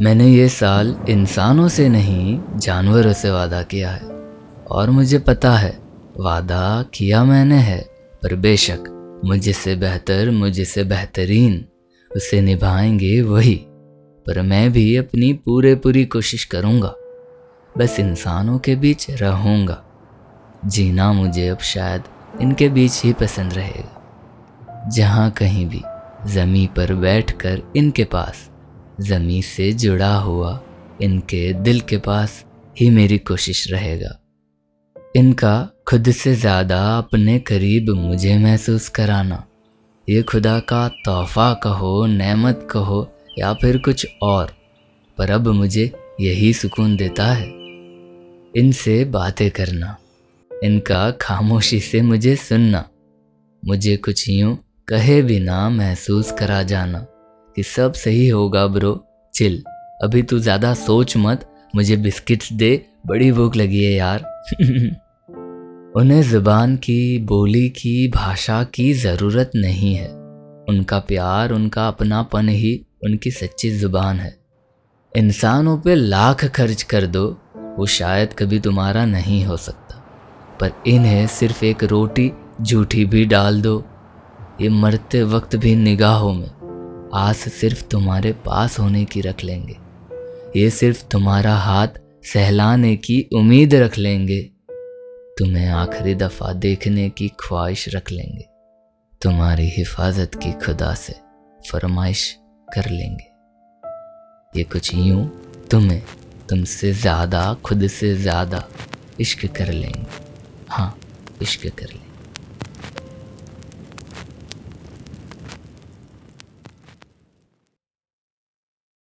मैंने ये साल इंसानों से नहीं, जानवरों से वादा किया है। और मुझे पता है, वादा किया मैंने है, पर बेशक मुझसे बेहतर, मुझसे बेहतरीन, उसे निभाएँगे वही। पर मैं भी अपनी पूरे पूरी कोशिश करूँगा, बस इंसानों के बीच रहूँगा। जीना मुझे अब शायद इनके बीच ही पसंद रहेगा। जहाँ कहीं भी ज़मी पर बैठकर इनके पास ज़मी से जुड़ा हुआ इनके दिल के पास ही मेरी कोशिश रहेगा। इनका खुद से ज़्यादा अपने करीब मुझे महसूस कराना। ये खुदा का तोहफ़ा कहो, नेमत कहो या फिर कुछ और, पर अब मुझे यही सुकून देता है। इनसे बातें करना, इनका खामोशी से मुझे सुनना, मुझे कुछ यूँ कहे बिना महसूस करा जाना। कि सब सही होगा, ब्रो। चिल। अभी तू ज़्यादा सोच मत। मुझे बिस्किट्स दे। बड़ी भूख लगी है यार। उन्हें ज़ुबान की, बोली की, भाषा की ज़रूरत नहीं है। उनका प्यार, उनका अपनापन ही उनकी सच्ची ज़ुबान है। इंसानों पे लाख खर्च कर दो। वो शायद कभी तुम्हारा नहीं हो सकता। पर इन्हें सिर्फ़ एक रोटी झूठी भी डाल दो। ये मरते वक्त भी निगाहों में। आस सिर्फ़ तुम्हारे पास होने की रख लेंगे। ये सिर्फ़ तुम्हारा हाथ सहलाने की उम्मीद रख लेंगे। तुम्हें आखिरी दफ़ा देखने की ख्वाहिश रख लेंगे। तुम्हारी हिफाजत की खुदा से फरमाइश कर लेंगे। ये कुछ यूँ तुम्हें तुमसे ज़्यादा, खुद से ज़्यादा इश्क कर लेंगे। हाँ इश्क कर लेंगे।